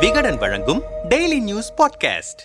விகடன் வழங்கும் daily news podcast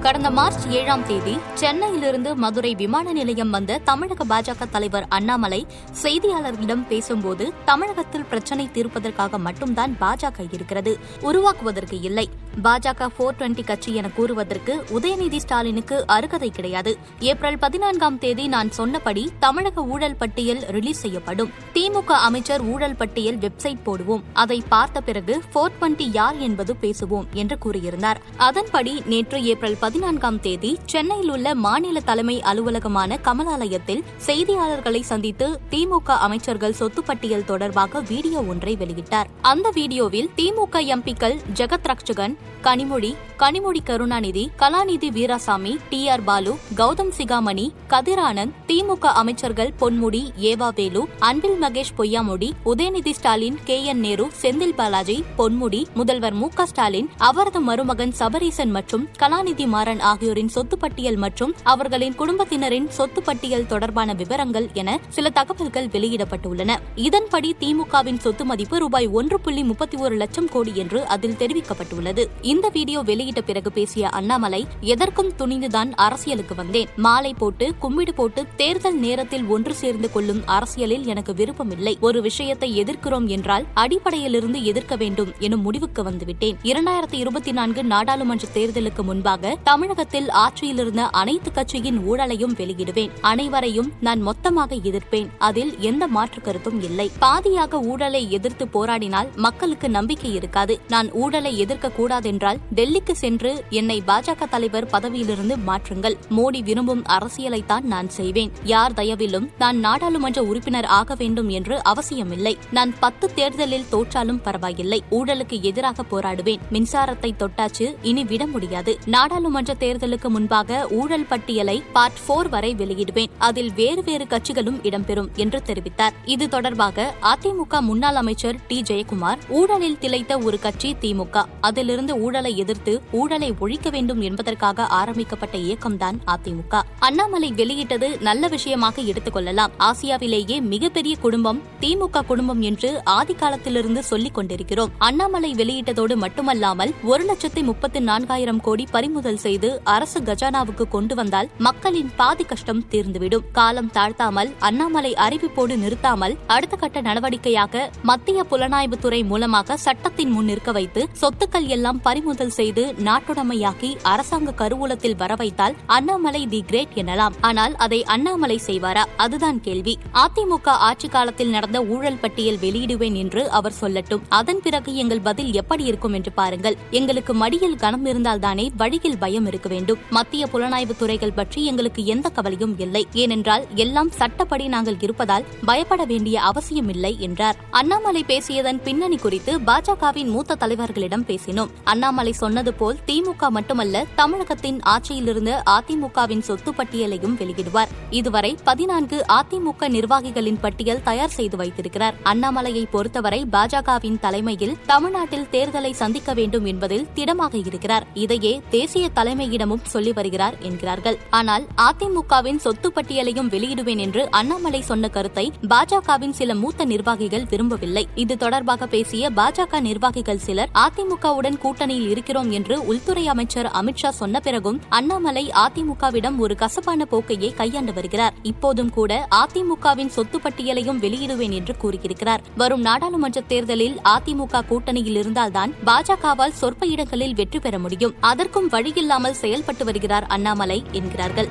கடந்த March ஏழாம் தேதி சென்னையிலிருந்து மதுரை விமான நிலையம் வந்த தமிழக பாஜக தலைவர் அண்ணாமலை செய்தியாளர்களிடம் பேசும்போது தமிழகத்தில் பிரச்சினை தீர்ப்பதற்காக மட்டும்தான் பாஜக இருக்கிறது உருவாக்குவதற்கு இல்லை. பாஜக போர் டுவெண்டி கட்சி என கூறுவதற்கு உதயநிதி ஸ்டாலினுக்கு அருகதை கிடையாது. ஏப்ரல் பதினான்காம் தேதி நான் சொன்னபடி தமிழக ஊழல் பட்டியல் ரிலீஸ் செய்யப்படும். திமுக அமைச்சர் ஊழல் பட்டியல் வெப்சைட் போடுவோம். அதை பார்த்த பிறகு போர் டுவெண்டி யார் என்பது பேசுவோம் என்று கூறியிருந்தார். அதன்படி நேற்று ஏப்ரல் பதினான்காம் தேதி சென்னையில் உள்ள மாநில தலைமை அலுவலகமான கமலாலயத்தில் செய்தியாளர்களை சந்தித்து திமுக அமைச்சர்கள் சொத்து பட்டியல் தொடர்பாக வீடியோ ஒன்றை வெளியிட்டார். அந்த வீடியோவில் திமுக எம்பிக்கள் ஜெகத் ரக்ஷகன் கனிமொழி கனிமொழி கருணாநிதி கலாநிதி வீராசாமி டி ஆர் பாலு கௌதம் சிகாமணி கதிரானந்த் திமுக அமைச்சர்கள் பொன்முடி ஏவாவேலு அன்பில் மகேஷ் பொய்யாமொழி உதயநிதி ஸ்டாலின் கே என் நேரு செந்தில் பாலாஜி பொன்முடி முதல்வர் மு ஸ்டாலின் அவரது மருமகன் சபரீசன் மற்றும் கலாநிதி மாறன் ஆகியோரின் சொத்து பட்டியல் மற்றும் அவர்களின் குடும்பத்தினரின் சொத்து பட்டியல் தொடர்பான விவரங்கள் என சில தகவல்கள் வெளியிடப்பட்டுள்ளன. இதன்படி திமுகவின் சொத்து மதிப்பு ரூபாய் ஒன்று புள்ளி முப்பத்தி ஒரு லட்சம் கோடி என்று அதில் தெரிவிக்கப்பட்டுள்ளது. இந்த வீடியோ வெளியிட்ட பிறகு பேசிய அண்ணாமலை எதற்கும் துணிந்துதான் அரசியலுக்கு வந்தேன். மாலை போட்டு கும்மிடு போட்டு தேர்தல் நேரத்தில் ஒன்று சேர்ந்து கொள்ளும் அரசியலில் எனக்கு விருப்பமில்லை. ஒரு விஷயத்தை எதிர்க்கிறோம் என்றால் அடிப்படையிலிருந்து எதிர்க்க வேண்டும் எனும் முடிவுக்கு வந்துவிட்டேன். இரண்டாயிரத்தி இருபத்தி நான்கு நாடாளுமன்ற தேர்தலுக்கு முன்பாக தமிழகத்தில் ஆட்சியில் இருந்த அனைத்து கட்சியின் ஊழலையும் வெளியிடுவேன். அனைவரையும் நான் மொத்தமாக எதிர்ப்பேன். அதில் எந்த மாற்று கருத்தும் இல்லை. பாதியாக ஊழலை எதிர்த்து போராடினால் மக்களுக்கு நம்பிக்கை இருக்காது. நான் ஊழலை எதிர்க்க கூடாதென்றால் டெல்லிக்கு சென்று என்னை பாஜக தலைவர் பதவியிலிருந்து மாற்றுங்கள். மோடி விரும்பும் அரசியலைத்தான் நான் செய்வேன். யார் தயவிலும் நான் நாடாளுமன்ற உறுப்பினர் ஆக வேண்டும் என்று அவசியமில்லை. நான் பத்து தேர்தலில் தோற்றாலும் பரவாயில்லை. ஊழலுக்கு எதிராக போராடுவேன். மின்சாரத்தை தொட்டாச்சு இனி விட முடியாது. நாடாளுமன்ற தேர்தலுக்கு முன்பாக ஊழல் பட்டியலை பார்ட் போர் வரை வெளியிடுவேன். அதில் வேறு வேறு கட்சிகளும் இடம்பெறும் என்று தெரிவித்தார். இது தொடர்பாக அதிமுக முன்னாள் அமைச்சர் டி. ஜெயக்குமார் ஊழலில் திளைத்த ஒரு கட்சி திமுக அதிலிருந்து ஊழலை எதிர்த்து ஊழலை ஒழிக்க வேண்டும் என்பதற்காக ஆரம்பிக்கப்பட்ட இயக்கம்தான் அதிமுக. அண்ணாமலை வெளியிட்டது நல்ல விஷயமாக எடுத்துக்கொள்ளலாம் ஆசியாவிலேயே மிகப்பெரிய குடும்பம் திமுக குடும்பம் என்று ஆதி காலத்திலிருந்து சொல்லிக் கொண்டிருக்கிறோம். அண்ணாமலை வெளியிட்டதோடு மட்டுமல்லாமல் ஒரு லட்சத்தி முப்பத்தி நான்காயிரம் கோடி பறிமுதல் செய்து அரசு கஜானாவுக்கு கொண்டு வந்தால் மக்களின் பாதி கஷ்டம் தீர்ந்துவிடும். காலம் தாழ்த்தாமல் அண்ணாமலை அறிவிப்போடு நிறுத்தாமல் அடுத்த கட்ட நடவடிக்கையாக மத்திய புலனாய்வுத்துறை மூலமாக சட்டத்தின் முன் நிற்க வைத்து சொத்துக்கள் எல்லாம் பறிமுதல் செய்து நாட்டுடைமையாக்கி அரசாங்க கருவூலத்தில் வரவைத்தால் அண்ணாமலை தி கிரேட் எனலாம். ஆனால் அதை அண்ணாமலை செய்வாரா? அதுதான் கேள்வி. அதிமுக ஆட்சி காலத்தில் நடந்த ஊழல் பட்டியல் வெளியிடுவேன் என்று அவர் சொல்லட்டும். அதன் பிறகு எங்கள் பதில் எப்படி இருக்கும் என்று பாருங்கள். எங்களுக்கு மடியில் கனம் இருந்தால்தானே வழியில் பயம் இருக்க வேண்டும். மத்திய புலனாய்வு துறைகள் பற்றி எங்களுக்கு எந்த கவலையும் இல்லை. ஏனென்றால் எல்லாம் சட்டப்படி நாங்கள் இருப்பதால் பயப்பட வேண்டிய அவசியமில்லை என்றார். அண்ணாமலை பேசியதன் பின்னணி குறித்து பாஜகவின் மூத்த தலைவர்களிடம் பேசினோம். அண்ணாமலை சொன்னது போல் திமுக மட்டுமல்ல தமிழகத்தின் ஆட்சியிலிருந்து அதிமுகவின் சொத்து பட்டியலையும் வெளியிடுவார். இதுவரை பதினான்கு அதிமுக நிர்வாகிகளின் பட்டியல் தயார் செய்து வைத்திருக்கிறார். அண்ணாமலையை பொறுத்தவரை பாஜகவின் தலைமையில் தமிழ்நாட்டில் தேர்தலை சந்திக்க வேண்டும் என்பதில் திடமாக இருக்கிறார். இதையே தேசிய தலைமையிடமும் சொல்லி வருகிறார் என்கிறார்கள். ஆனால் அதிமுகவின் சொத்து பட்டியலையும் வெளியிடுவேன் என்று அண்ணாமலை சொன்ன கருத்தை பாஜகவின் சில மூத்த நிர்வாகிகள் விரும்பவில்லை. இது தொடர்பாக பேசிய பாஜக நிர்வாகிகள் சிலர் அதிமுகவுடன் கூட்டணியில் இருக்கிறோம் என்று என்று உள்துறை அமைச்சர் அமித்ஷா சொன்ன பிறகும் அண்ணாமலை அதிமுகவிடம் ஒரு கசப்பான போக்கையை கையாண்டு வருகிறார். இப்போதும் கூட அதிமுகவின் சொத்து பட்டியலையும் வெளியிடுவேன் என்று கூறியிருக்கிறார். வரும் நாடாளுமன்ற தேர்தலில் அதிமுக கூட்டணியில் இருந்தால்தான் பாஜகவால் சொற்ப இடங்களில் வெற்றி பெற முடியும். அதற்கும் வழியில்லாமல் செயல்பட்டு வருகிறார் அண்ணாமலை என்கிறார்கள்.